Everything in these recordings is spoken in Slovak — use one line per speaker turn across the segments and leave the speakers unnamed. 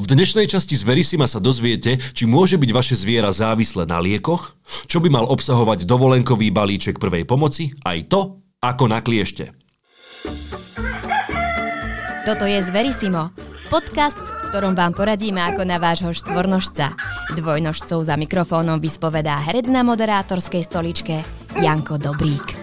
V dnešnej časti z Verisima sa dozviete, či môže byť vaše zviera závislé na liekoch, čo by mal obsahovať dovolenkový balíček prvej pomoci, aj to, ako na kliešte.
Toto je Zverisimo, podcast, v ktorom vám poradíme ako na vášho štvornožca. Dvojnožcov za mikrofónom vyspovedá herec na moderátorskej stoličke Janko Dobrík.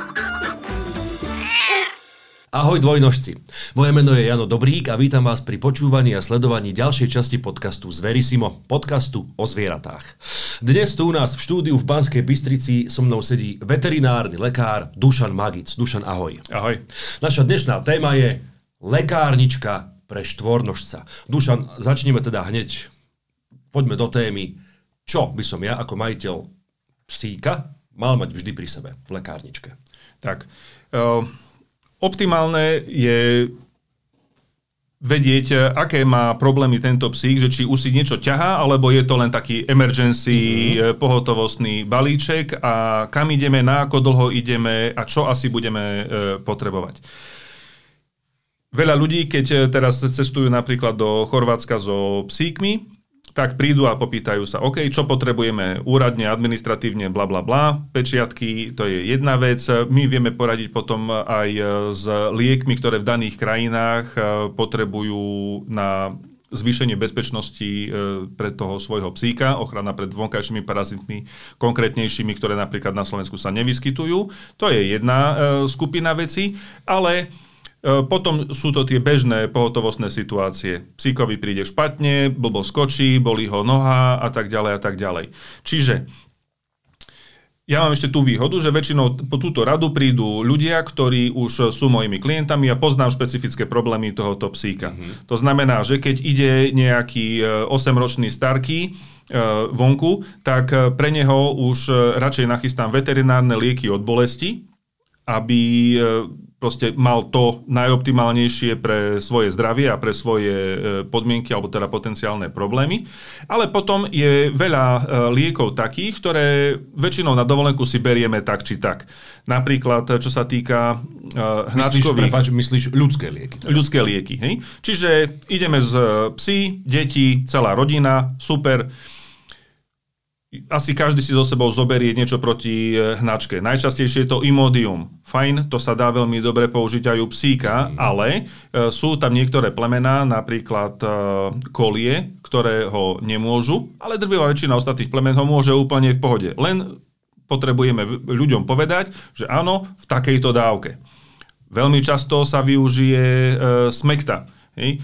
Ahoj dvojnožci. Moje meno je Jano Dobrík a vítam vás pri počúvaní a sledovaní ďalšej časti podcastu Zverisimo, podcastu o zvieratách. Dnes tu u nás v štúdiu v Banskej Bystrici so mnou sedí veterinárny lekár Dušan Magic. Dušan, ahoj.
Ahoj.
Naša dnešná téma je lekárnička pre štvornožca. Dušan, začneme teda hneď, poďme do témy, čo by som ja ako majiteľ psíka mal mať vždy pri sebe v lekárničke.
Tak, uh Optimálne je vedieť, aké má problémy tento psík, že či už si niečo ťahá, alebo je to len taký emergency mm-hmm. pohotovostný balíček a kam ideme, na ako dlho ideme a čo asi budeme e, potrebovať. Veľa ľudí, keď e, teraz cestujú napríklad do Chorvátska so psíkmi, tak prídu a popýtajú sa, OK, čo potrebujeme úradne, administratívne, bla bla bla, pečiatky, to je jedna vec. My vieme poradiť potom aj s liekmi, ktoré v daných krajinách eh, potrebujú na zvýšenie bezpečnosti eh, pre toho svojho psíka, ochrana pred vonkajšími parazitmi, konkrétnejšími, ktoré napríklad na Slovensku sa nevyskytujú. To je jedna skupina vecí, ale E, potom sú to tie bežné pohotovostné situácie. Psíkovi príde špatne, blbo skočí, bolí ho noha a tak ďalej a tak ďalej. Čiže ja mám ešte tú výhodu, že väčšinou po túto radu prídu ľudia, ktorí už sú mojimi klientami a poznám špecifické problémy tohoto psíka. Mm-hmm. To znamená, že keď ide nejaký 8-ročný e, starký e, vonku, tak pre neho už radšej nachystám veterinárne lieky od bolesti, aby proste mal to najoptimálnejšie pre svoje zdravie a pre svoje e, podmienky alebo teda potenciálne problémy. Ale potom je veľa e, liekov takých, ktoré väčšinou na dovolenku si berieme tak či tak. Napríklad, čo sa týka uh, hnačkových...
Myslíš, myslíš ľudské lieky.
Teda. Ľudské lieky, hej? Čiže ideme z psi, deti, celá rodina, super asi každý si so sebou zoberie niečo proti e, hnačke. Najčastejšie je to imodium. Fajn, to sa dá veľmi dobre použiť aj u psíka, mm. ale e, sú tam niektoré plemená, napríklad e, kolie, ktoré ho nemôžu, ale drvivá väčšina ostatných plemen ho môže úplne v pohode. Len potrebujeme ľuďom povedať, že áno, v takejto dávke. Veľmi často sa využije e, smekta hej,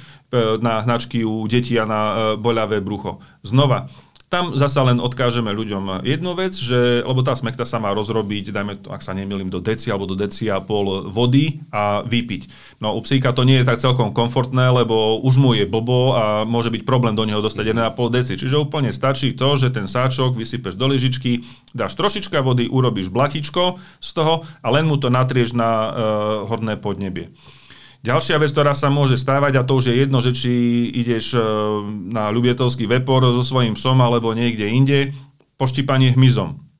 na hnačky u detí a na e, boľavé brucho. Znova, tam zasa len odkážeme ľuďom jednu vec, že, lebo tá smekta sa má rozrobiť, dajme to, ak sa nemýlim, do deci alebo do deci a pol vody a vypiť. No u psíka to nie je tak celkom komfortné, lebo už mu je blbo a môže byť problém do neho dostať 1,5 deci. Čiže úplne stačí to, že ten sáčok vysypeš do lyžičky, dáš trošička vody, urobíš blatičko z toho a len mu to natrieš na uh, horné podnebie. Ďalšia vec, ktorá sa môže stávať, a to už je jedno, že či ideš e, na Ľubietovský vepor so svojím psom alebo niekde inde, poštípanie hmyzom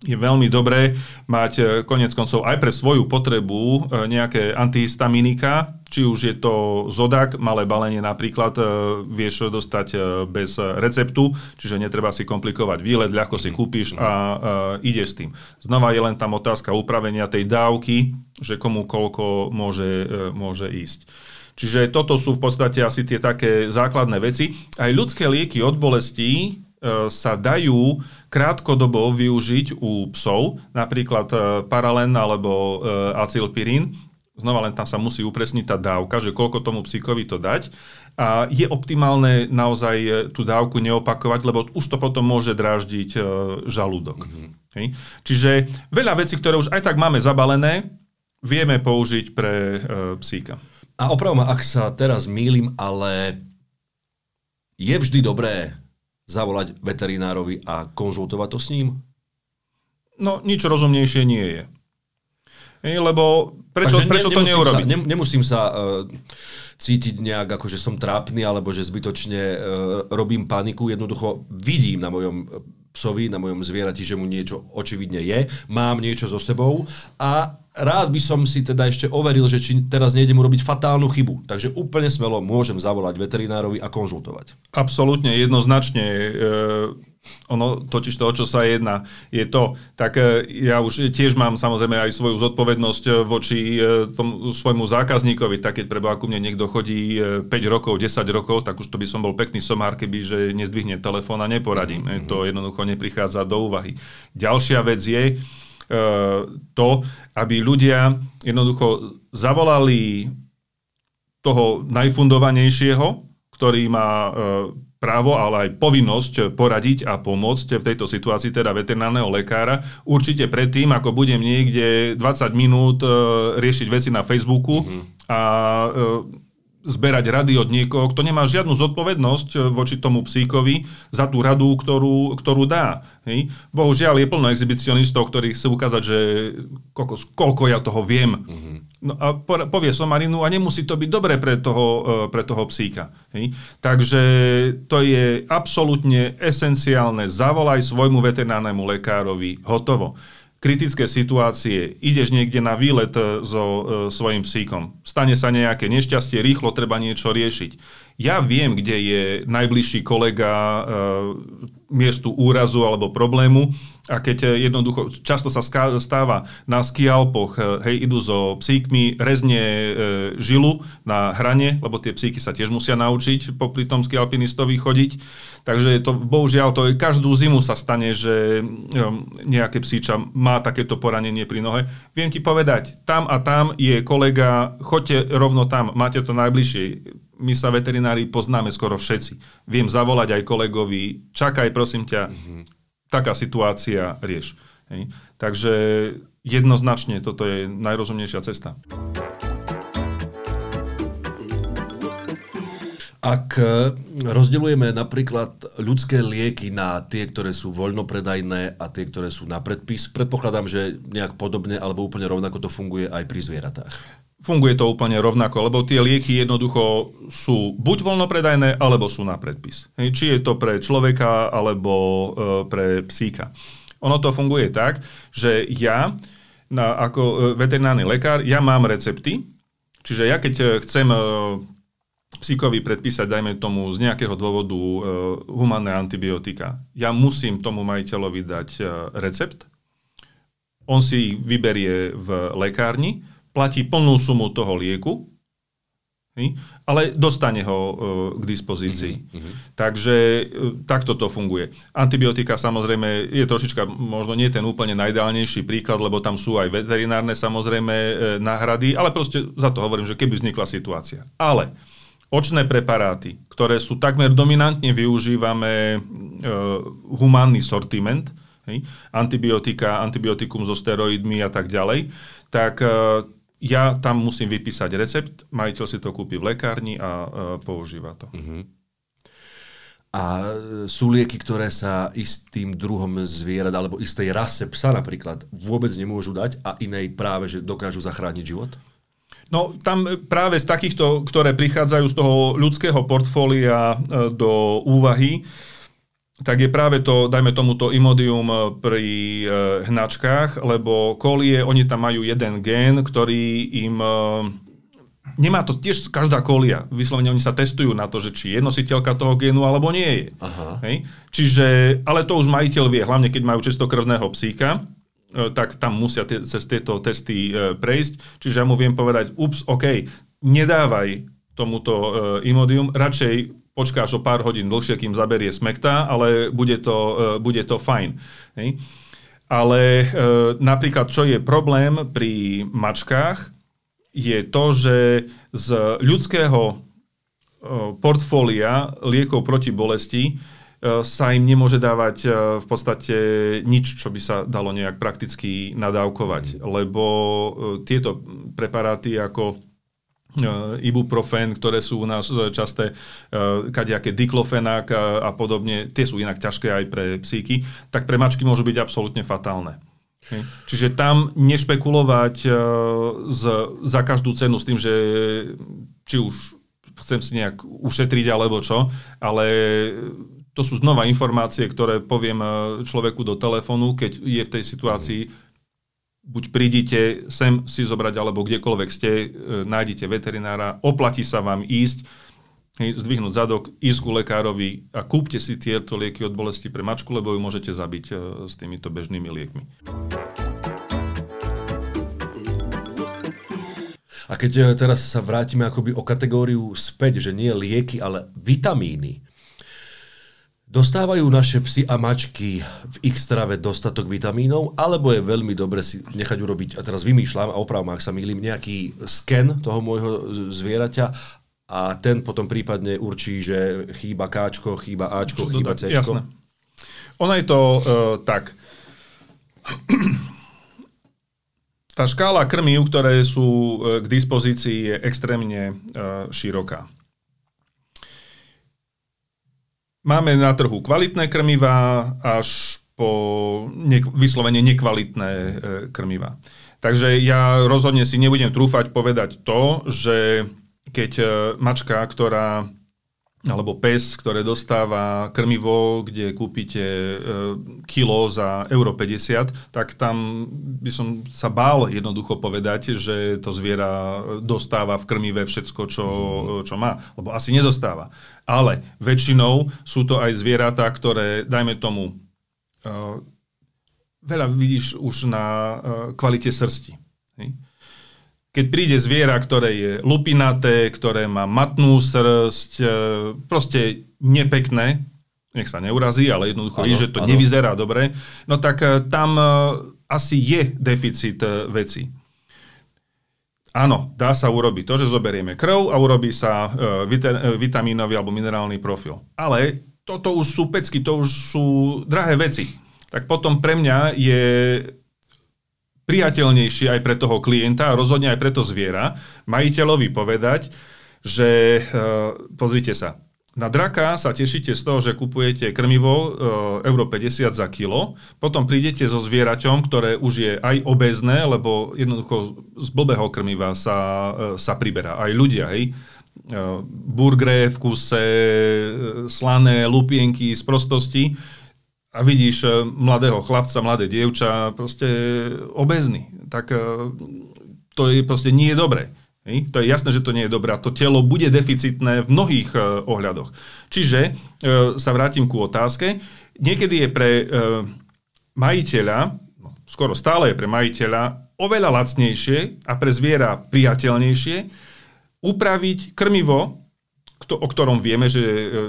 je veľmi dobré mať e, konec koncov aj pre svoju potrebu e, nejaké antihistaminika, či už je to Zodak, malé balenie napríklad, e, vieš dostať bez receptu, čiže netreba si komplikovať výlet, ľahko si kúpiš a ideš s tým. Znova je len tam otázka upravenia tej dávky, že komu koľko môže, môže ísť. Čiže toto sú v podstate asi tie také základné veci. Aj ľudské lieky od bolestí sa dajú krátkodobo využiť u psov, napríklad e, paralen alebo e, acylpirín. Znova len tam sa musí upresniť tá dávka, že koľko tomu psíkovi to dať. A je optimálne naozaj tú dávku neopakovať, lebo už to potom môže dráždiť žalúdok. Mm-hmm. Hej. Čiže veľa vecí, ktoré už aj tak máme zabalené, vieme použiť pre psíka.
A opravom, ak sa teraz mýlim, ale je vždy dobré zavolať veterinárovi a konzultovať to s ním?
No, nič rozumnejšie nie je. E, lebo prečo, Takže prečo ne, to neurobiť?
Sa, ne, nemusím sa uh, cítiť nejak ako, že som trápny, alebo že zbytočne uh, robím paniku. Jednoducho vidím na mojom psovi, na mojom zvierati, že mu niečo očividne je, mám niečo so sebou a rád by som si teda ešte overil, že či teraz nejdem urobiť fatálnu chybu. Takže úplne smelo môžem zavolať veterinárovi a konzultovať.
Absolútne, jednoznačne. E, ono totiž to, o čo sa jedná, je to, tak e, ja už tiež mám samozrejme aj svoju zodpovednosť e, voči e, tomu svojmu zákazníkovi, tak keď preba ku mne niekto chodí 5 rokov, 10 rokov, tak už to by som bol pekný somár, keby že nezdvihne telefón a neporadím. Mm-hmm. To jednoducho neprichádza do úvahy. Ďalšia vec je to, aby ľudia jednoducho zavolali toho najfundovanejšieho, ktorý má právo, ale aj povinnosť poradiť a pomôcť v tejto situácii, teda veterinárneho lekára. Určite predtým, ako budem niekde 20 minút e, riešiť veci na Facebooku mm-hmm. a e, zberať rady od niekoho, kto nemá žiadnu zodpovednosť eh, voči tomu psíkovi za tú radu, ktorú, ktorú dá. Hej. Bohužiaľ je plno exhibicionistov, ktorí chcú ukázať, že koľko, koľko ja toho viem. Mm-hmm. No a povie somarinu a nemusí to byť dobré pre toho, eh, pre toho psíka. Hej. Takže to je absolútne esenciálne. Zavolaj svojmu veterinárnemu lekárovi. Hotovo kritické situácie, ideš niekde na výlet e, so e, svojim psíkom, stane sa nejaké nešťastie, rýchlo treba niečo riešiť. Ja viem, kde je najbližší kolega e, miestu úrazu alebo problému a keď e, jednoducho, často sa stáva na skialpoch, e, hej, idú so psíkmi, rezne e, žilu na hrane, lebo tie psíky sa tiež musia naučiť popri tom skialpinistovi chodiť. Takže to, bohužiaľ, to je každú zimu sa stane, že nejaké psíča má takéto poranenie pri nohe. Viem ti povedať, tam a tam je kolega, choďte rovno tam, máte to najbližšie my sa veterinári poznáme skoro všetci. Viem zavolať aj kolegovi, čakaj prosím ťa, mm-hmm. Taká situácia, rieš. Hej. Takže jednoznačne toto je najrozumnejšia cesta.
Ak e, rozdeľujeme napríklad ľudské lieky na tie, ktoré sú voľnopredajné a tie, ktoré sú na predpis, predpokladám, že nejak podobne alebo úplne rovnako to funguje aj pri zvieratách.
Funguje to úplne rovnako, lebo tie lieky jednoducho sú buď voľnopredajné, alebo sú na predpis. Či je to pre človeka, alebo e, pre psíka. Ono to funguje tak, že ja na, ako e, veterinárny lekár, ja mám recepty, čiže ja keď e, chcem e, psíkovi predpísať, dajme tomu, z nejakého dôvodu e, humánne antibiotika, ja musím tomu majiteľovi dať e, recept, on si ich vyberie v lekárni, platí plnú sumu toho lieku, ale dostane ho uh, k dispozícii. Mm-hmm. Takže uh, takto to funguje. Antibiotika samozrejme je trošička možno nie ten úplne najideálnejší príklad, lebo tam sú aj veterinárne samozrejme uh, náhrady, ale proste za to hovorím, že keby vznikla situácia. Ale očné preparáty, ktoré sú takmer dominantne využívame humánny sortiment, hej, antibiotika, antibiotikum so steroidmi a tak ďalej, tak ja tam musím vypísať recept, majiteľ si to kúpi v lekárni a uh, používa to. Uh-huh.
A sú lieky, ktoré sa istým druhom zvierat alebo istej rase psa napríklad vôbec nemôžu dať a inej práve, že dokážu zachrániť život?
No tam práve z takýchto, ktoré prichádzajú z toho ľudského portfólia e, do úvahy, tak je práve to, dajme tomu to imodium eh, pri e, hnačkách, lebo kolie, oni tam majú jeden gén, ktorý im... E, nemá to tiež každá kolia. Vyslovene oni sa testujú na to, že či je nositeľka toho génu alebo nie je. Aha. Hej? Čiže, ale to už majiteľ vie, hlavne keď majú čistokrvného psíka, e, tak tam musia tie, cez tieto testy e, prejsť. Čiže ja mu viem povedať, ups, OK, nedávaj tomuto e, imodium, radšej počkáš o pár hodín dlhšie, kým zaberie smekta, ale bude to, e, bude to fajn. Hej. Ale e, napríklad, čo je problém pri mačkách, je to, že z ľudského e, portfólia liekov proti bolesti sa im nemôže dávať v podstate nič, čo by sa dalo nejak prakticky nadávkovať, lebo e, tieto preparáty ako ibuprofen, ktoré sú u nás časté, eh, kadejaké diklofenák a, podobne, tie sú inak ťažké aj pre psíky, tak pre mačky môžu byť absolútne fatálne. Čiže tam nešpekulovať za každú cenu s tým, že či už chcem si nejak ušetriť alebo čo, ale to sú znova informácie, ktoré poviem človeku do telefónu, keď je v tej situácii, buď prídite sem si zobrať, alebo kdekoľvek ste, nájdete veterinára, oplatí sa vám ísť, zdvihnúť zadok, ísť ku lekárovi a kúpte si tieto lieky od bolesti pre mačku, lebo ju môžete zabiť e, s týmito bežnými liekmi.
A keď e, teraz sa vrátime akoby o kategóriu späť, že nie lieky, ale vitamíny. Dostávajú naše psy a mačky v ich strave dostatok vitamínov, alebo je veľmi dobre si nechať urobiť, a teraz vymýšľam a opravom, ak sa mýlim, nejaký sken toho môjho zvieraťa a ten potom prípadne určí, že chýba Káčko, chýba Ačko, chýba Cčko. Jasné.
Ono je to uh, tak. Tá škála krmív, ktoré sú e, k dispozícii, je extrémne uh, široká. Máme na trhu kvalitné krmiva až po ne- vyslovene nekvalitné uh, krmiva. Takže ja rozhodne si nebudem trúfať povedať to, že keď e, mačka, ktorá alebo pes, ktoré dostáva krmivo, kde kúpite e, kilo za euro 50, tak tam by som sa bál jednoducho povedať, že to zviera dostáva v krmive všetko, čo, čo má. Lebo asi nedostáva. Ale väčšinou sú to aj zvieratá, ktoré, dajme tomu, e, veľa vidíš už na kvalite srsti. Hej? keď príde zviera, ktoré je lupinaté, ktoré má matnú srst, e, proste nepekné, nech sa neurazí, ale jednoducho ano, že to ano. nevyzerá dobre, no tak e, tam e, asi je deficit veci. Áno, dá sa urobiť to, že zoberieme krv a urobí sa vitamínový alebo minerálny profil. Ale toto už sú pecky, to už sú drahé veci. Tak potom pre mňa je priateľnejšie aj pre toho klienta a rozhodne aj pre to zviera, majiteľovi povedať, že e, pozrite sa, na draka sa tešíte z toho, že kupujete krmivo e, euro 50 za kilo, potom prídete so zvieraťom, ktoré už je aj obezné, lebo jednoducho z blbého krmiva sa, e, sa priberá. Aj ľudia, hej, burgre v kuse, slané lupienky z prostosti, a vidíš e, mladého chlapca, mladé dievča, proste obezný, tak e, to je proste nie je dobré. To je jasné, že to nie je dobré to telo bude deficitné v mnohých e, ohľadoch. Čiže sa vrátim ku otázke. Niekedy je pre majiteľa, no, skoro stále je pre majiteľa, oveľa lacnejšie a pre zviera priateľnejšie upraviť krmivo, o ktorom vieme, že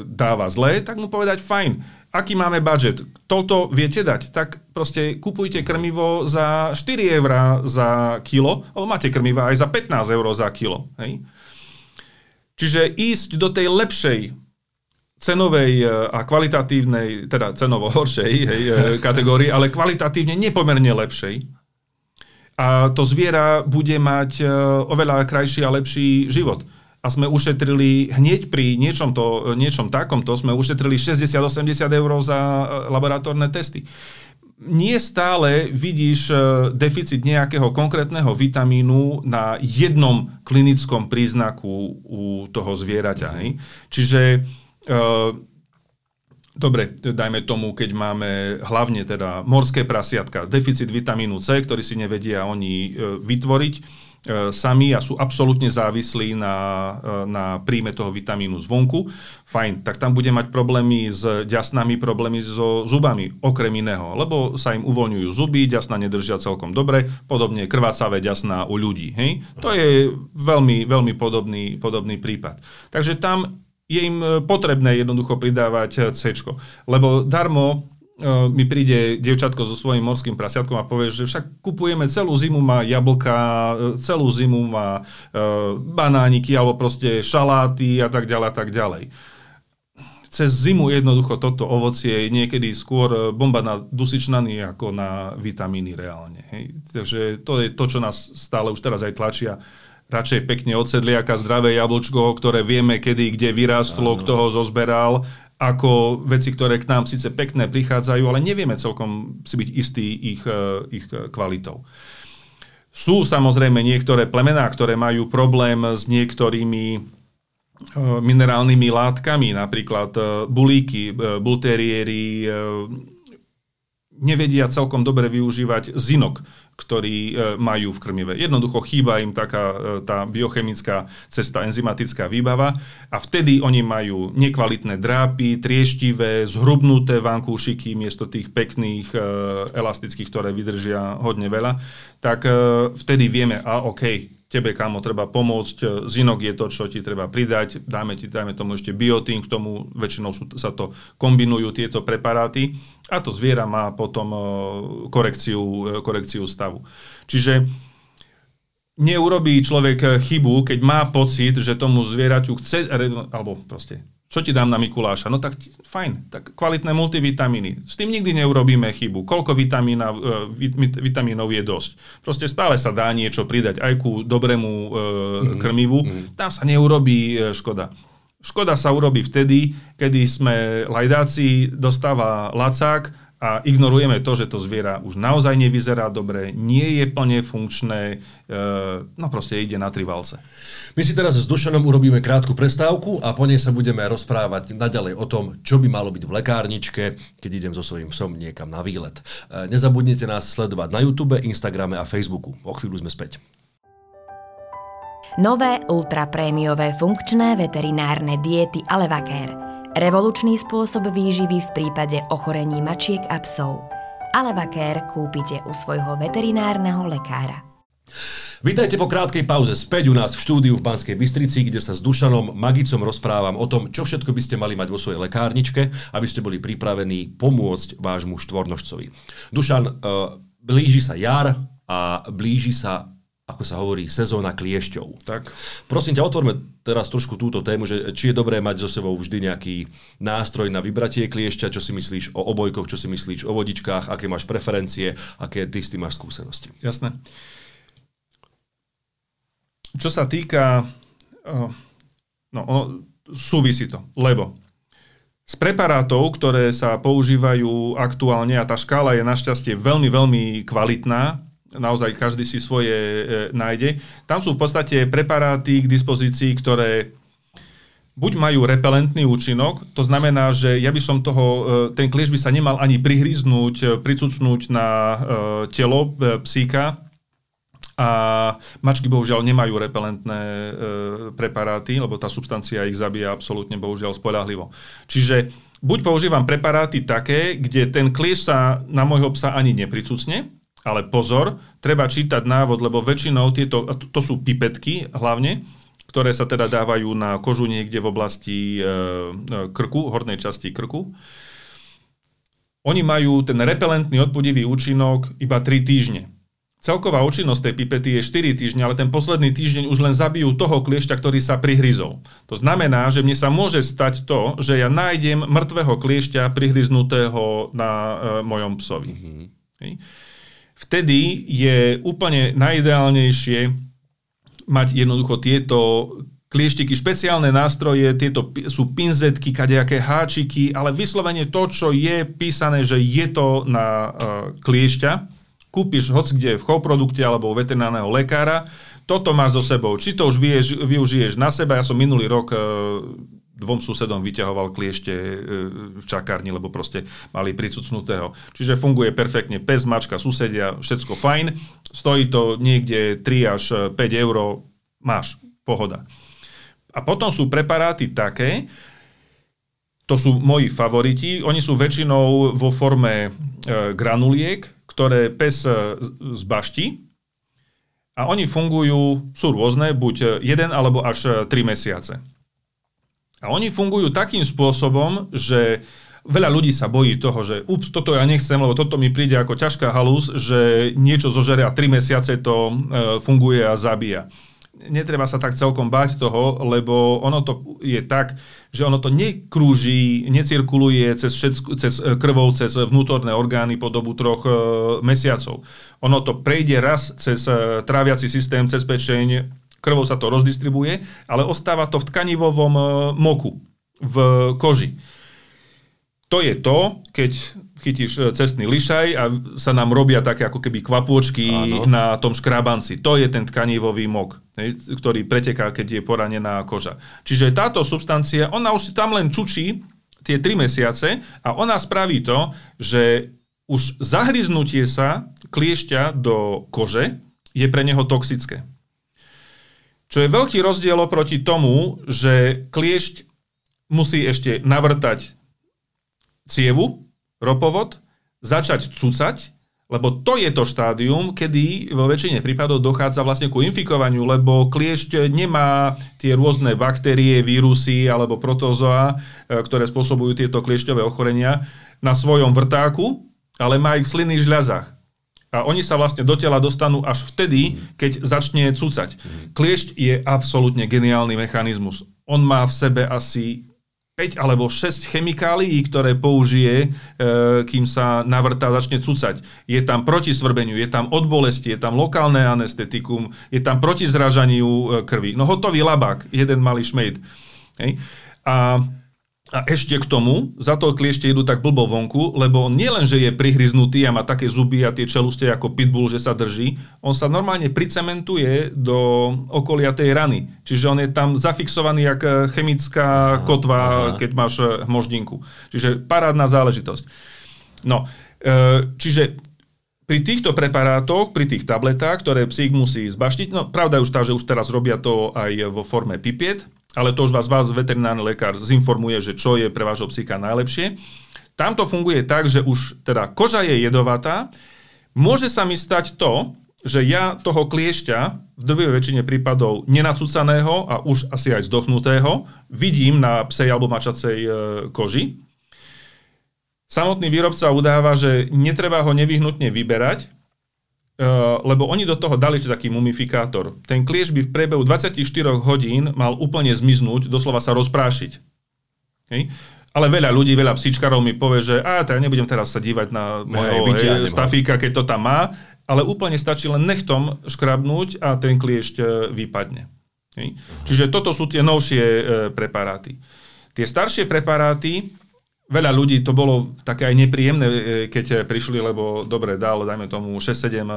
dáva zlé, tak mu povedať fajn, aký máme budget, toto viete dať, tak proste kupujte krmivo za 4 eur za kilo, alebo máte krmiva aj za 15 eur za kilo. Hej? Čiže ísť do tej lepšej cenovej e, a kvalitatívnej, teda cenovo horšej hej, e, kategórii, ale kvalitatívne nepomerne lepšej. A to zviera bude mať e, oveľa krajší a lepší život a sme ušetrili hneď pri niečom, to, niečom takomto, sme ušetrili 60-80 eur za e, laboratórne testy. Nie stále vidíš e, deficit nejakého konkrétneho vitamínu na jednom klinickom príznaku u toho zvieraťa. Hej? Čiže e, Dobre, dajme tomu, keď máme hlavne teda morské prasiatka, deficit vitamínu C, ktorý si nevedia oni vytvoriť, E, sami a sú absolútne závislí na, e, na príjme toho vitamínu zvonku, fajn, tak tam bude mať problémy s ďasnami, problémy so zubami, okrem iného, lebo sa im uvoľňujú zuby, ďasna nedržia celkom dobre, podobne krvácavé ďasná u ľudí. Hej? To je veľmi, veľmi podobný, podobný prípad. Takže tam je im potrebné jednoducho pridávať C. Lebo darmo E, mi príde dievčatko so svojím morským prasiatkom a povie, že však kupujeme celú zimu má jablka, e, celú zimu má e, banániky alebo proste šaláty a tak ďalej a tak ďalej. Cez zimu jednoducho toto ovocie je niekedy skôr bomba na dusičnany ako na vitamíny reálne. Hej. Takže to je to, čo nás stále už teraz aj tlačia radšej pekne od sedliaka zdravé jablčko, ktoré vieme, kedy, kde vyrástlo, kto ho zozberal ako veci, ktoré k nám síce pekné prichádzajú, ale nevieme celkom si byť istý ich, e, ich kvalitou. Sú samozrejme niektoré plemená, ktoré majú problém s niektorými minerálnymi látkami, napríklad bulíky, bulteriéry, nevedia celkom dobre využívať zinok, ktorý e, majú v krmive. Jednoducho chýba im taká e, tá biochemická cesta, enzymatická výbava a vtedy oni majú nekvalitné drápy, trieštivé, zhrubnuté vankúšiky miesto tých pekných e, elastických, ktoré vydržia hodne veľa, tak vtedy vieme, a OK, tebe, kámo, treba pomôcť, e, zinok je to, čo ti treba pridať, dáme ti, dáme tomu ešte biotín, k tomu väčšinou sú, sa to kombinujú tieto preparáty a to zviera má potom e, korekciu, e, korekciu stavu. Čiže neurobí človek chybu, keď má pocit, že tomu zvieraťu chce, alebo proste čo ti dám na Mikuláša? No tak fajn, tak kvalitné multivitamíny. S tým nikdy neurobíme chybu. Koľko vitamína, e, vitamínov je dosť? Proste stále sa dá niečo pridať aj ku dobrému e, mm-hmm. krmivu. Mm-hmm. Tam sa neurobí e, škoda. Škoda sa urobí vtedy, kedy sme lajdáci, dostáva lacák a ignorujeme to, že to zviera už naozaj nevyzerá dobre, nie je plne funkčné, e, no proste ide na tri valce.
My si teraz s Dušanom urobíme krátku prestávku a po nej sa budeme rozprávať naďalej o tom, čo by malo byť v lekárničke, keď idem so svojím psom niekam na výlet. E, nezabudnite nás sledovať na YouTube, Instagrame a Facebooku. O chvíľu sme späť.
Nové ultraprémiové funkčné veterinárne diety Alevacare – Revolučný spôsob výživy v prípade ochorení mačiek a psov. Alevakér kúpite u svojho veterinárneho lekára.
Vítajte po krátkej pauze späť u nás v štúdiu v Banskej Bystrici, kde sa s Dušanom Magicom rozprávam o tom, čo všetko by ste mali mať vo svojej lekárničke, aby ste boli pripravení pomôcť vášmu štvornožcovi. Dušan, uh, blíži sa jar a blíži sa ako sa hovorí, sezóna kliešťov.
Tak.
Prosím ťa, otvorme teraz trošku túto tému, že či je dobré mať so sebou vždy nejaký nástroj na vybratie kliešťa, čo si myslíš o obojkoch, čo si myslíš o vodičkách, aké máš preferencie, aké ty s tým máš skúsenosti.
Jasné. Čo sa týka... No, ono, súvisí to, lebo z preparátov, ktoré sa používajú aktuálne, a tá škála je našťastie veľmi, veľmi kvalitná, naozaj každý si svoje e, nájde. Tam sú v podstate preparáty k dispozícii, ktoré buď majú repelentný účinok, to znamená, že ja by som toho, e, ten klieš by sa nemal ani prihryznúť, e, pricucnúť na e, telo psíka, a mačky bohužiaľ nemajú repelentné e, preparáty, lebo tá substancia ich zabíja absolútne bohužiaľ spolahlivo. Čiže buď používam preparáty také, kde ten klieš sa na môjho psa ani nepricucne, ale pozor, treba čítať návod, lebo väčšinou tieto, to sú pipetky hlavne, ktoré sa teda dávajú na kožu niekde v oblasti e, e, krku, hornej časti krku. Oni majú ten repelentný odpudivý účinok iba 3 týždne. Celková účinnosť tej pipety je 4 týždne, ale ten posledný týždeň už len zabijú toho kliešťa, ktorý sa prihryzol. To znamená, že mne sa môže stať to, že ja nájdem mŕtvého kliešťa prihryznutého na e, mojom psovi. Mm-hmm. Okay? Vtedy je úplne najideálnejšie mať jednoducho tieto klieštiky, špeciálne nástroje, tieto sú pinzetky, kadejaké háčiky, ale vyslovene to, čo je písané, že je to na uh, kliešťa, kúpiš hoc kde v chovprodukte alebo u veterinárneho lekára, toto máš so sebou. Či to už vieš, využiješ na seba, ja som minulý rok uh, dvom susedom vyťahoval kliešte e, v čakárni, lebo proste mali pricucnutého. Čiže funguje perfektne. Pes, mačka, susedia, všetko fajn. Stojí to niekde 3 až 5 eur, máš, pohoda. A potom sú preparáty také, to sú moji favoriti, oni sú väčšinou vo forme e, granuliek, ktoré pes e, zbaští a oni fungujú, sú rôzne, buď jeden alebo až 3 mesiace. A oni fungujú takým spôsobom, že veľa ľudí sa bojí toho, že ups, toto ja nechcem, lebo toto mi príde ako ťažká halus, že niečo zožere a 3 mesiace to e, funguje a zabíja. Netreba sa tak celkom báť toho, lebo ono to je tak, že ono to nekrúži, necirkuluje cez, všetko, cez e, krvou, cez vnútorné orgány po dobu troch e, mesiacov. Ono to prejde raz cez e, tráviaci systém, cez pečeň, krvou sa to rozdistribuje, ale ostáva to v tkanivovom e, moku, v koži. To je to, keď chytíš e, cestný lišaj a sa nám robia také ako keby kvapôčky Áno. na tom škrabanci. To je ten tkanivový mok, hej, ktorý preteká, keď je poranená koža. Čiže táto substancia, ona už si tam len čučí tie 3 mesiace a ona spraví to, že už zahryznutie sa kliešťa do kože je pre neho toxické. Čo je veľký rozdiel oproti tomu, že kliešť musí ešte navrtať cievu, ropovod, začať cucať, lebo to je to štádium, kedy vo väčšine prípadov dochádza vlastne ku infikovaniu, lebo kliešť nemá tie rôzne baktérie, vírusy alebo protozoa, e, ktoré spôsobujú tieto kliešťové ochorenia na svojom vrtáku, ale má ich v slinných žľazách. A oni sa vlastne do tela dostanú až vtedy, keď začne cucať. Kliešť je absolútne geniálny mechanizmus. On má v sebe asi 5 alebo 6 chemikálií, ktoré použije, e, kým sa navrtá začne cucať. Je tam proti svrbeniu, je tam od bolesti, je tam lokálne anestetikum, je tam proti zražaniu e, krvi. No hotový labák, jeden malý šmejd. A a ešte k tomu, za to kliešte idú tak blbo vonku, lebo on nielen, že je prihryznutý a má také zuby a tie čeluste ako pitbull, že sa drží, on sa normálne pricementuje do okolia tej rany. Čiže on je tam zafixovaný jak eh, chemická kotva, aha. keď máš eh, hmoždinku. Čiže parádna záležitosť. No, eh, čiže pri týchto preparátoch, pri tých tabletách, ktoré psík musí zbaštiť, no pravda je už tá, že už teraz robia to aj vo forme pipiet, ale to už vás, vás veterinárny lekár zinformuje, že čo je pre vášho psíka najlepšie. Tam to funguje tak, že už teda koža je jedovatá, môže sa mi stať to, že ja toho kliešťa v drvivej väčšine prípadov nenacúcaného a už asi aj zdochnutého vidím na psej alebo mačacej e, koži. Samotný výrobca udáva, že netreba ho nevyhnutne vyberať, lebo oni do toho dali taký mumifikátor. Ten klieš by v priebehu 24 hodín mal úplne zmiznúť, doslova sa rozprášiť. Hej? Ale veľa ľudí, veľa psíčkarov mi povie, že a ja nebudem teraz sa dívať na môjho hej, stafíka, keď to tam má, ale úplne stačí len nechtom škrabnúť a ten kliešť eh, vypadne. Hej? Čiže toto sú tie novšie e, preparáty. Tie staršie preparáty, veľa ľudí to bolo také aj nepríjemné, e, keď prišli, lebo dobre, dal, dajme tomu 6-7 e,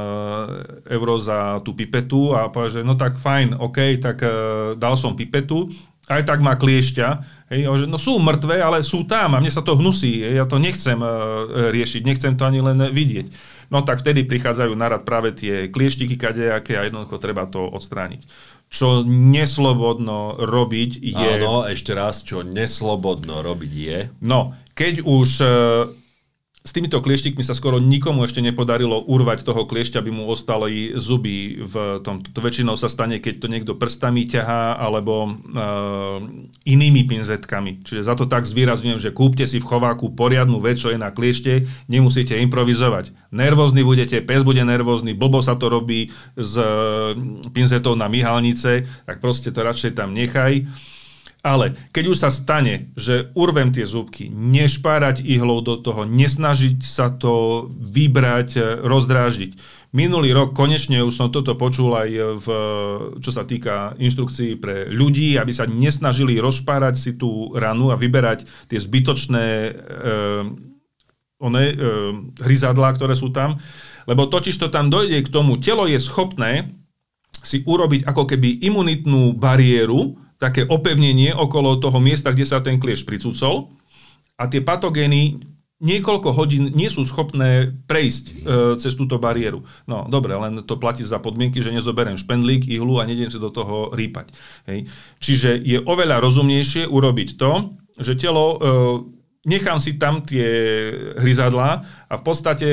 eur za tú pipetu a povedal, že no tak fajn, OK, tak e, dal som pipetu, aj tak má kliešťa. Hej, že, no sú mŕtve, ale sú tam a mne sa to hnusí. Ja to nechcem riešiť, nechcem to ani len vidieť. No tak vtedy prichádzajú na rad práve tie klieštiky kadejaké a jednoducho treba to odstrániť čo neslobodno robiť je...
Áno, ešte raz, čo neslobodno robiť je...
No, keď už e, s týmito klieštikmi sa skoro nikomu ešte nepodarilo urvať toho kliešťa, aby mu ostali zuby v tom. To väčšinou sa stane, keď to niekto prstami ťahá alebo e, inými pinzetkami. Čiže za to tak zvýrazňujem, že kúpte si v chováku poriadnu vec, čo je na kliešte, nemusíte improvizovať. Nervózny budete, pes bude nervózny, blbo sa to robí s e, pinzetou na myhalnice, tak proste to radšej tam nechaj. Ale keď už sa stane, že urvem tie zúbky, nešpárať ihlou do toho, nesnažiť sa to vybrať, e, rozdrážiť. Minulý rok konečne už som toto počul aj v, čo sa týka inštrukcií pre ľudí, aby sa nesnažili rozpárať si tú ranu a vyberať tie zbytočné e, one, e, hryzadlá, ktoré sú tam. Lebo totiž to tam dojde k tomu, telo je schopné si urobiť ako keby imunitnú bariéru, také opevnenie okolo toho miesta, kde sa ten klieš pricúcol a tie patogény niekoľko hodín nie sú schopné prejsť e, cez túto bariéru. No dobre, len to platí za podmienky, že nezoberiem špendlík, ihlu a nedem si do toho rýpať. Hej. Čiže je oveľa rozumnejšie urobiť to, že telo e, nechám si tam tie hryzadlá a v podstate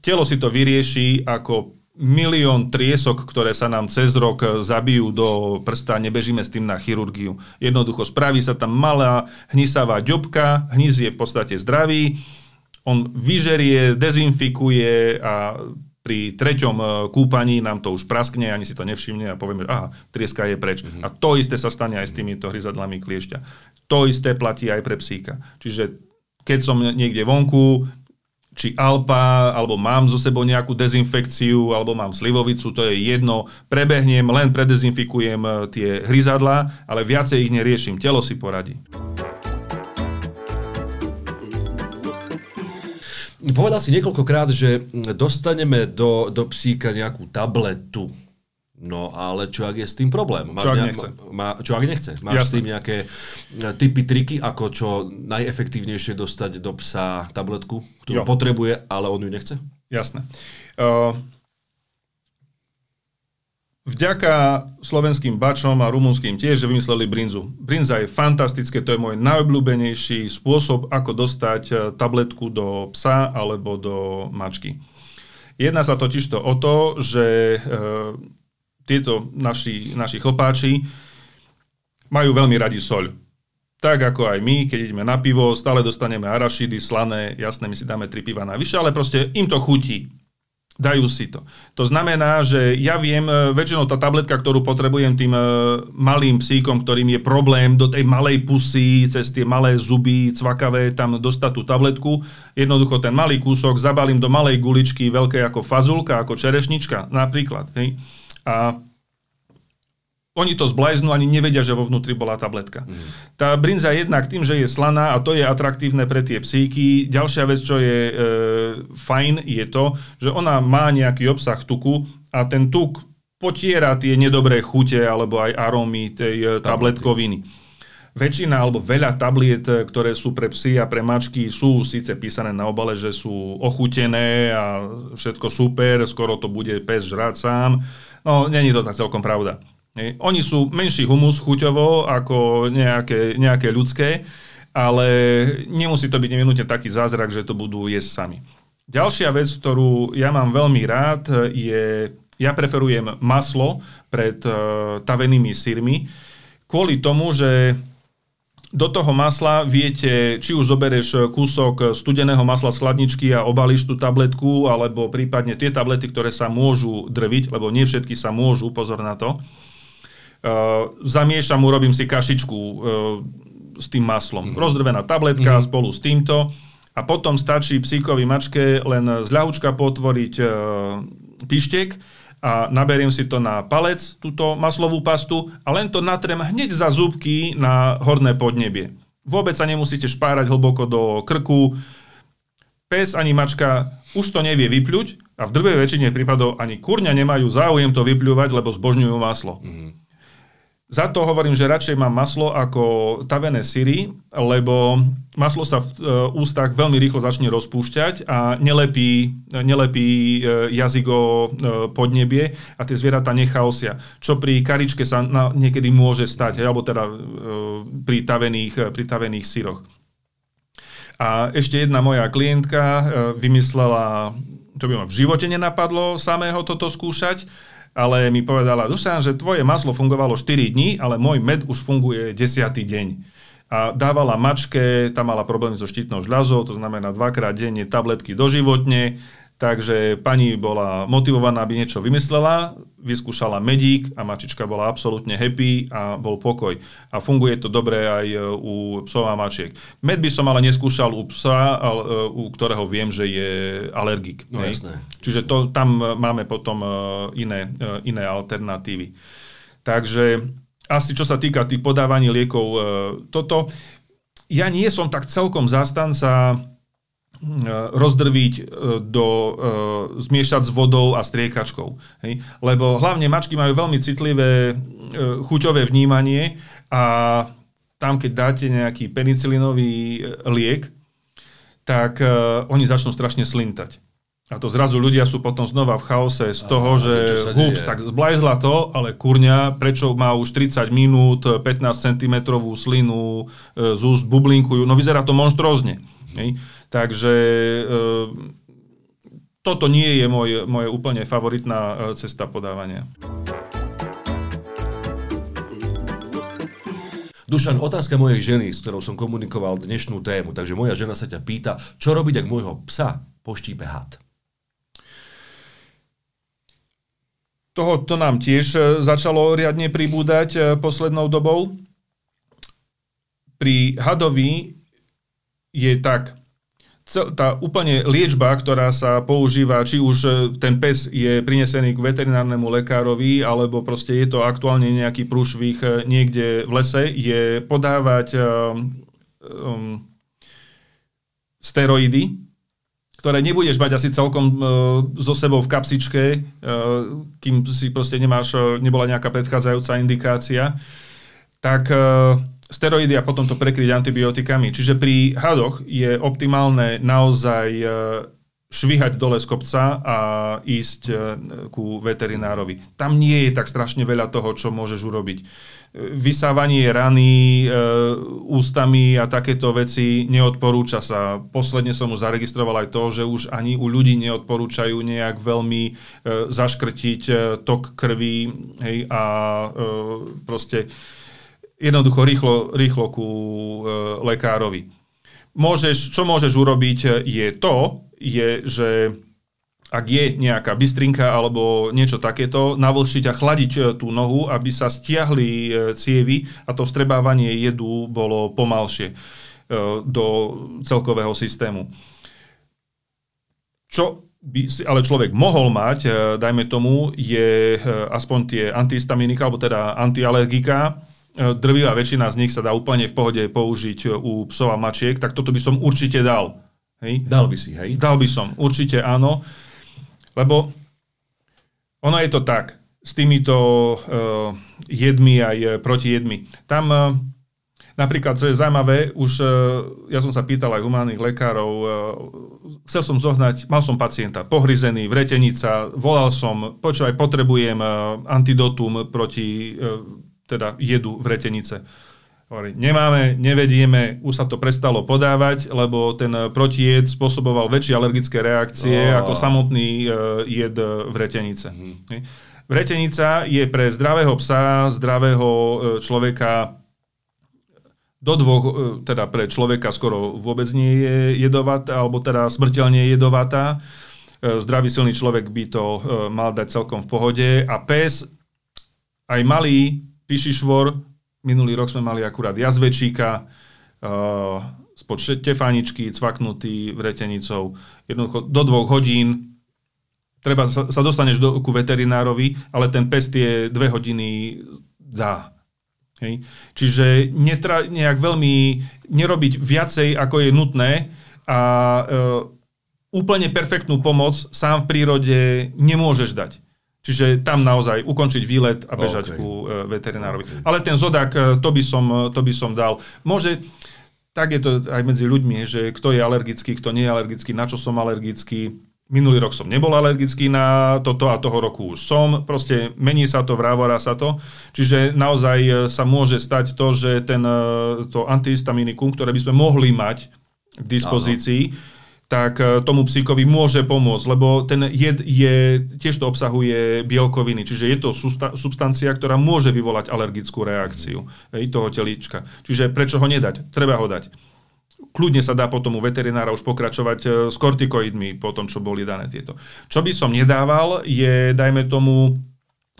telo si to vyrieši ako milión triesok, ktoré sa nám cez rok zabijú do prsta, nebežíme s tým na chirurgiu. Jednoducho spraví sa tam malá hnisavá ďobka, hnis je v podstate zdravý, on vyžerie, dezinfikuje a pri treťom e, kúpaní nám to už praskne, ani si to nevšimne a povieme, že aha, trieska je preč. Mm-hmm. A to isté sa stane aj s týmito hryzadlami kliešťa. To isté platí aj pre psíka. Čiže keď som niekde vonku, či Alpa, alebo mám zo sebou nejakú dezinfekciu, alebo mám slivovicu, to je jedno. Prebehnem, len predezinfikujem eh, tie hryzadla, ale viacej ich neriešim. Telo si poradí.
Povedal si niekoľkokrát, že dostaneme do, do psíka nejakú tabletu. No ale čo ak je s tým problém?
Máš čo ak nejak, nechce?
Má, čo ak nechce? Máš Jasne. s tým nejaké e, typy, triky, ako čo najefektívnejšie dostať do psa tabletku, ktorú jo. potrebuje, ale on ju nechce?
Jasné. Uh, Vďaka slovenským bačom a rumunským tiež, že vymysleli brinzu. Brinza je fantastické, to je môj najobľúbenejší spôsob, ako dostať e, tabletku do psa alebo do mačky. Jedná sa totiž to o to, že e, tieto naši, naši chlpáči majú veľmi radi soľ. Tak ako aj my, keď ideme na pivo, stále dostaneme arašidy, slané, jasné, my si dáme tri piva navyše, ale proste im to chutí. Dajú si to. To znamená, že ja viem, e, väčšinou tá tabletka, ktorú potrebujem tým e, malým psíkom, ktorým je problém do tej malej pusy, cez tie malé zuby cvakavé, tam dostať tú tabletku. Jednoducho ten malý kúsok zabalím do malej guličky, veľké ako fazulka, ako čerešnička napríklad. Hej. A oni to zblajznú, ani nevedia, že vo vnútri bola tabletka. Mm. Tá brinza jednak tým, že je slaná a to je atraktívne pre tie psíky. Ďalšia vec, čo je e, fajn, je to, že ona má nejaký obsah tuku a ten tuk potiera tie nedobré chute alebo aj arómy tej e, tabletkoviny. Väčšina alebo veľa tabliet, e, ktoré sú pre psy a pre mačky, sú síce písané na obale, že sú ochutené a všetko super, skoro to bude pes žrať sám. No, není to tak celkom pravda. Oni sú menší humus chuťovo ako nejaké, nejaké ľudské, ale nemusí to byť nevinutne taký zázrak, že to budú jesť sami. Ďalšia vec, ktorú ja mám veľmi rád, je, ja preferujem maslo pred uh, tavenými sírmi, kvôli tomu, že do toho masla viete, či už zobereš kúsok studeného masla z chladničky a obalíš tú tabletku, alebo prípadne tie tablety, ktoré sa môžu drviť, lebo nie všetky sa môžu, pozor na to, Uh, zamiešam, urobím si kašičku uh, s tým maslom. Mm-hmm. Rozdrvená tabletka mm-hmm. spolu s týmto a potom stačí psíkovi mačke len z ľahučka potvoriť uh, pištek a naberiem si to na palec, túto maslovú pastu a len to natrem hneď za zúbky na horné podnebie. Vôbec sa nemusíte špárať hlboko do krku. Pes ani mačka už to nevie vypľuť a v drvej väčšine prípadov ani kurňa nemajú záujem to vypľúvať, lebo zbožňujú maslo. Mm-hmm. Za to hovorím, že radšej mám maslo ako tavené syry, lebo maslo sa v e, ústach veľmi rýchlo začne rozpúšťať a nelepí, nelepí e, jazyk o e, podnebie a tie zvieratá nechaosia. Čo pri karičke sa niekedy môže stať, alebo teda pri tavených, pri tavených syroch. A ešte jedna moja klientka vymyslela, to by ma v živote nenapadlo samého toto skúšať, ale mi povedala, Dušan, že tvoje maslo fungovalo 4 dní, ale môj med už funguje 10. deň. A dávala mačke, tam mala problémy so štítnou žľazou, to znamená dvakrát denne tabletky doživotne, Takže pani bola motivovaná, aby niečo vymyslela, vyskúšala medík a mačička bola absolútne happy a bol pokoj. A funguje to dobre aj e, u psov a mačiek. Med by som ale neskúšal u psa, e, u ktorého viem, že je alergik.
No, jasné.
Čiže to, tam máme potom e, iné, iné alternatívy. Takže asi čo sa týka tých podávaní liekov, toto, ja nie som tak celkom zastanca E, rozdrviť, e, do, e, zmiešať s vodou a striekačkou. Hej? Lebo hlavne mačky majú veľmi citlivé chuťové vnímanie a tam, keď dáte nejaký penicilinový liek, tak oni začnú strašne slintať. A to zrazu ľudia sú potom znova v chaose z toho, Aha, že hups, tak zblajzla to, ale kurňa, prečo má už 30 minút 15 cm slinu z úst bublinkujú, no vyzerá to monštrózne. Hej? Takže e, toto nie je môj, moje úplne favoritná e, cesta podávania.
Dušan, otázka mojej ženy, s ktorou som komunikoval dnešnú tému. Takže moja žena sa ťa pýta, čo robiť, ak môjho psa poštípe had?
Toho to nám tiež e, začalo riadne pribúdať poslednou dobou. Pri hadovi je tak, tá úplne liečba, ktorá sa používa, či už e, ten pes je prinesený k veterinárnemu lekárovi, alebo proste je to aktuálne nejaký prúšvih e, niekde v lese, je podávať um, um, steroidy, ktoré nebudeš mať asi celkom e, so sebou v kapsičke, e, kým si proste nemáš, e, nebola nejaká predchádzajúca indikácia, tak e, steroidy a potom to prekryť antibiotikami. Čiže pri hadoch je optimálne naozaj e, švihať dole z kopca a ísť e, ku veterinárovi. Tam nie je tak strašne veľa toho, čo môžeš urobiť vysávanie rany e, ústami a takéto veci neodporúča sa. Posledne som mu zaregistroval aj to, že už ani u ľudí neodporúčajú nejak veľmi e, zaškrtiť e, tok krvi hej, a e, proste jednoducho rýchlo, rýchlo ku e, lekárovi. Môžeš, čo môžeš urobiť je to, je, že ak je nejaká bystrinka alebo niečo takéto, navlšiť a chladiť e, tú nohu, aby sa stiahli e, cievy a to vstrebávanie jedu bolo pomalšie e, do celkového systému. Čo by si ale človek mohol mať, dajme tomu, je aspoň tie antihistaminika, alebo teda antialergika, drvivá väčšina z nich sa dá úplne v pohode použiť u psov a mačiek, tak toto by som určite dal.
Hej? Dal by si, hej?
Dal by som, určite áno. Lebo ono je to tak, s týmito uh, jedmi aj uh, protijedmi. Tam uh, napríklad, čo je zaujímavé, už uh, ja som sa pýtal aj humánnych lekárov, uh, chcel som zohnať, mal som pacienta pohryzený, vretenica, volal som, počúvaj, potrebujem uh, antidotum proti uh, teda jedu vretenice. Hovorí, nemáme, nevedieme, už sa to prestalo podávať, lebo ten protijed spôsoboval väčšie alergické reakcie oh. ako samotný uh, jed vretenice. Mm. Vretenica je pre zdravého psa, zdravého e, človeka do dvoch, e, teda pre človeka skoro vôbec nie je jedovatá, alebo teda smrteľne jedovatá. Zdravý silný človek by to mal dať celkom v pohode a pes, aj malý pišišvor, Minulý rok sme mali akurát jazvečíka, uh, spod tefaničky, cvaknutý vretenicou. Jednoducho do dvoch hodín treba sa, sa dostaneš do, ku veterinárovi, ale ten pes tie dve hodiny dá. Hej. Čiže netra, nejak veľmi nerobiť viacej, ako je nutné a e, úplne perfektnú pomoc sám v prírode nemôžeš dať. Čiže tam naozaj ukončiť výlet a bežať okay. ku e, veterinárovi. Okay. Ale ten zodák, e, to by, som, e, to by som dal. Môže, tak je to aj medzi ľuďmi, že kto je alergický, kto nie je alergický, na čo som alergický. Minulý rok som nebol alergický na toto a toho roku už som. Proste mení sa to, vrávora sa to. Čiže naozaj sa môže stať to, že ten, to antihistaminikum, ktoré by sme mohli mať k dispozícii, Áno tak e, tomu psíkovi môže pomôcť, lebo ten jed je, tiež to obsahuje bielkoviny, čiže je to substancia, ktorá môže vyvolať alergickú reakciu mm. toho telíčka. Čiže prečo ho nedať? Treba ho dať. Kľudne sa dá potom u veterinára už pokračovať e, s kortikoidmi po tom, čo boli dané tieto. Čo by som nedával, je, dajme tomu,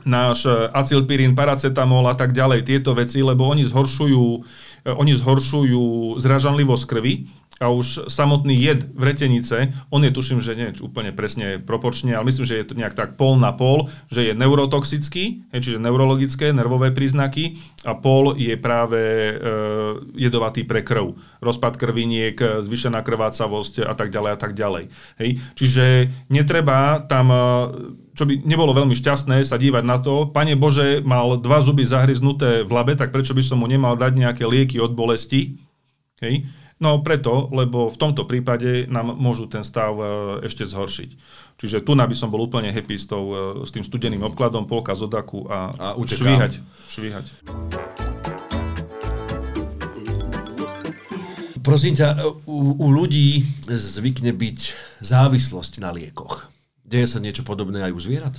náš e, acilpirín, paracetamol a tak ďalej, tieto veci, lebo oni zhoršujú, oni zhoršujú zražanlivosť krvi, a už samotný jed vretenice, on je tuším, že nie úplne presne proporčne, ale myslím, že je to nejak tak pol na pol, že je neurotoxický, čiže neurologické, nervové príznaky a pol je práve e, jedovatý pre krv. Rozpad krviniek, zvyšená krvácavosť a tak ďalej a tak ďalej. Hej. Čiže netreba tam e, čo by nebolo veľmi šťastné sa dívať na to, pane Bože, mal dva zuby zahryznuté v labe, tak prečo by som mu nemal dať nejaké lieky od bolesti? Hej? No preto, lebo v tomto prípade nám môžu ten stav e, ešte zhoršiť. Čiže tu by som bol úplne happy s, tou, e, s tým studeným obkladom, polka zodaku a, a švíhať. švíhať.
Prosím ťa, u, u ľudí zvykne byť závislosť na liekoch. Deje sa niečo podobné aj u zvierat?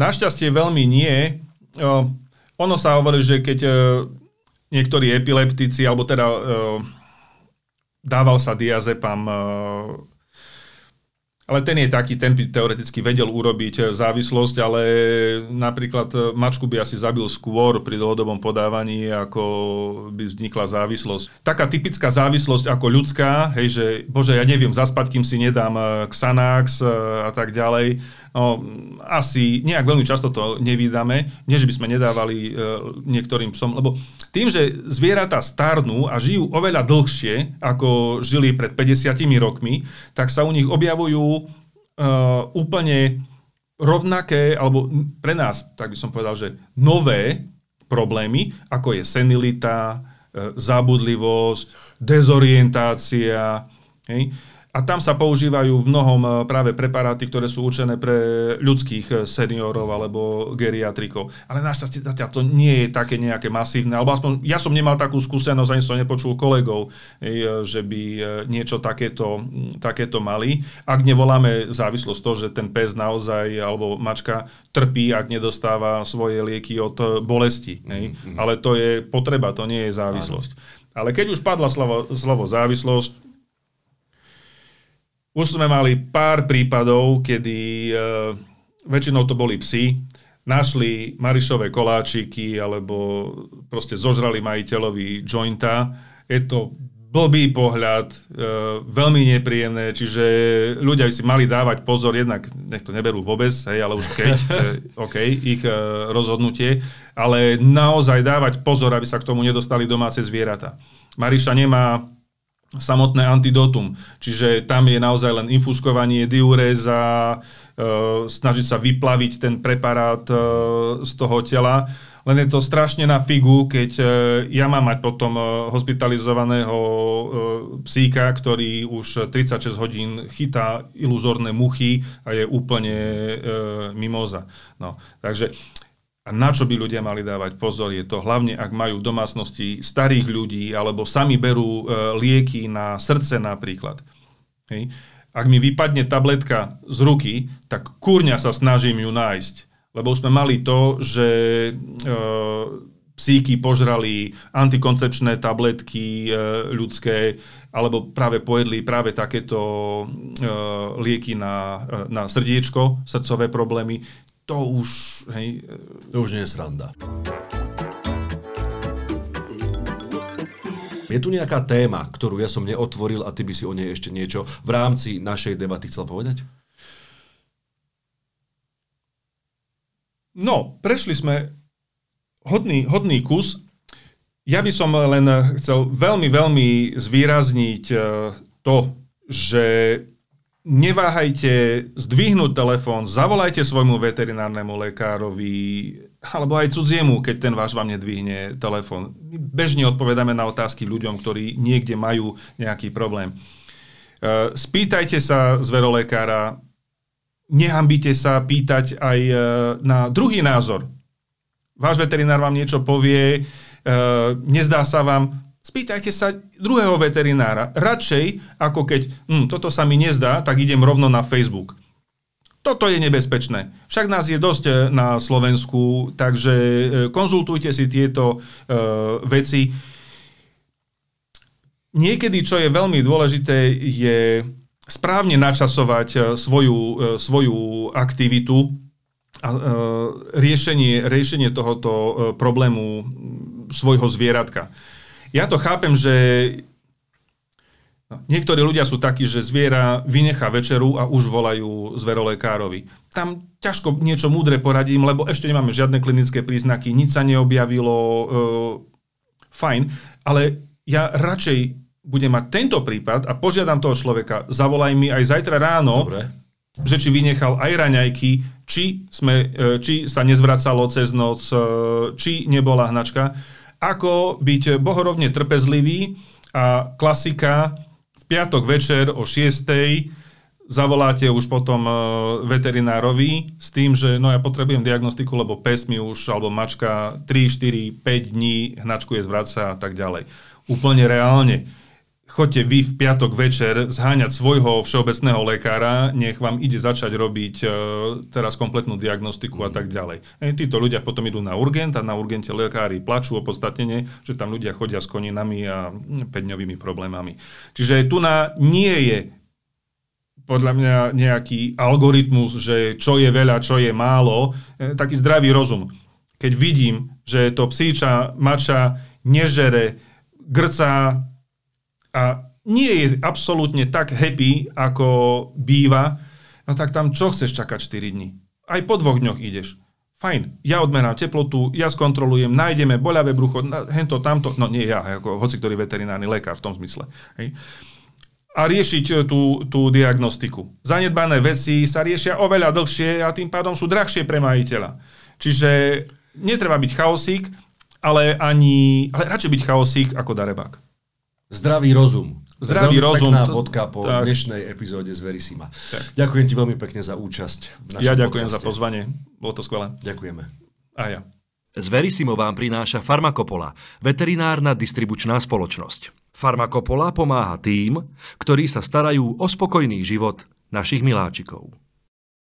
Našťastie veľmi nie. Ono sa hovorí, že keď e, niektorí epileptici, alebo teda dával sa diazepam, e, ale ten je taký, ten by teoreticky vedel urobiť e, závislosť, ale napríklad e, mačku by asi zabil skôr pri dlhodobom podávaní, ako by vznikla závislosť. Taká typická závislosť ako ľudská, hej, že bože, ja neviem zaspať, kým si nedám Xanax a tak ďalej, No, asi nejak veľmi často to nevídame, nie že by sme nedávali e, niektorým psom, lebo tým, že zvieratá starnú a žijú oveľa dlhšie, ako žili pred 50 rokmi, tak sa u nich objavujú e, úplne rovnaké, alebo pre nás, tak by som povedal, že nové problémy, ako je senilita, e, zábudlivosť, dezorientácia, hej, a tam sa používajú v mnohom e, práve preparáty, ktoré sú určené pre ľudských e, seniorov alebo geriatrikov. Ale našťastie zatiaľ to nie je také nejaké masívne, alebo aspoň ja som nemal takú skúsenosť, ani som nepočul kolegov, e, že by niečo takéto, takéto mali. Ak nevoláme závislosť to, že ten pes naozaj alebo mačka trpí, ak nedostáva svoje lieky od bolesti. Mm-hmm. Ale to je potreba, to nie je závislosť. Ale keď už padla slovo, slovo závislosť, už sme mali pár prípadov, kedy e, väčšinou to boli psi, našli Marišové koláčiky alebo proste zožrali majiteľovi jointa. Je to blbý pohľad, e, veľmi nepríjemné, čiže ľudia si mali dávať pozor, jednak nech to neberú vôbec, hej, ale už keď, e, OK, ich e, rozhodnutie, ale naozaj dávať pozor, aby sa k tomu nedostali domáce zvieratá. Mariša nemá samotné antidotum. Čiže tam je naozaj len infuskovanie diuréza, e, snažiť sa vyplaviť ten preparát e, z toho tela. Len je to strašne na figu, keď e, ja mám mať potom hospitalizovaného psíka, ktorý už 36 hodín chytá iluzórne muchy a je úplne mimoza. No, takže a na čo by ľudia mali dávať pozor, je to hlavne, ak majú v domácnosti starých ľudí alebo sami berú e, lieky na srdce napríklad. Hej. Ak mi vypadne tabletka z ruky, tak kurňa sa snažím ju nájsť. Lebo už sme mali to, že e, psíky požrali antikoncepčné tabletky e, ľudské, alebo práve pojedli práve takéto e, lieky na, e, na srdiečko, srdcové problémy to už, hej...
To už nie je sranda. Je tu nejaká téma, ktorú ja som neotvoril a ty by si o nej ešte niečo v rámci našej debaty chcel povedať?
No, prešli sme hodný, hodný kus. Ja by som len chcel veľmi, veľmi zvýrazniť eh, to, že neváhajte zdvihnúť telefón, zavolajte svojmu veterinárnemu lekárovi alebo aj cudziemu, keď ten váš vám nedvihne telefón. My bežne odpovedáme na otázky ľuďom, ktorí niekde majú nejaký problém. E, spýtajte sa zverolekára, nehambite sa pýtať aj e, na druhý názor. Váš veterinár vám niečo povie, e, nezdá sa vám, Spýtajte sa druhého veterinára. Radšej, ako keď hm, toto sa mi nezdá, tak idem rovno na Facebook. Toto je nebezpečné. Však nás je dosť e, na Slovensku, takže e, konzultujte si tieto uh, veci. Niekedy, čo je veľmi dôležité, je správne načasovať svoju, svoju aktivitu a riešenie, riešenie tohoto problému svojho zvieratka. Ja to chápem, že no, niektorí ľudia sú takí, že zviera vynechá večeru a už volajú zverolekárovi. Tam ťažko niečo múdre poradím, lebo ešte nemáme žiadne klinické príznaky, nič sa neobjavilo, e, fajn, ale ja radšej budem mať tento prípad a požiadam toho človeka, zavolaj mi aj zajtra ráno, Dobre. že či vynechal aj raňajky, či, sme, e, či sa nezvracalo cez noc, e, či nebola hnačka ako byť bohorovne trpezlivý a klasika v piatok večer o 6 zavoláte už potom e, veterinárovi s tým, že no ja potrebujem diagnostiku, lebo pes mi už, alebo mačka 3, 4, 5 dní hnačkuje, zvraca a tak ďalej. Úplne reálne choďte vy v piatok večer zháňať svojho všeobecného lekára, nech vám ide začať robiť e, teraz kompletnú diagnostiku a tak ďalej. E, títo ľudia potom idú na urgent a na urgente lekári plačú opodstatnenie, že tam ľudia chodia s koninami a 5 problémami. Čiže tu na nie je podľa mňa nejaký algoritmus, že čo je veľa, čo je málo, e, taký zdravý rozum. Keď vidím, že to psíča, mača nežere, grca, a nie je absolútne tak happy, ako býva, No tak tam čo chceš čakať 4 dní? Aj po dvoch dňoch ideš. Fajn, ja odmerám teplotu, ja skontrolujem, nájdeme boľavé brucho, hento, tamto, no nie ja, ako hoci ktorý veterinárny lekár v tom zmysle. Hej. A riešiť e, tú, tú diagnostiku. Zanedbané veci sa riešia oveľa dlhšie a tým pádom sú drahšie pre majiteľa. Čiže netreba byť chaosík, ale, ani, ale radšej byť chaosík ako darebák.
Zdravý rozum.
Zdravý
Veľmi
rozum.
Pekná
To-
bodka po
tak.
dnešnej epizóde z Verisima.
Tak.
Ďakujem ti veľmi pekne za účasť. V našom
Ja ďakujem za
podcaste.
pozvanie, bolo to skvelé.
Ďakujeme.
A ja.
Z Verisimo vám prináša Farmakopola, veterinárna distribučná spoločnosť. Farmakopola pomáha tým, ktorí sa starajú o spokojný život našich miláčikov.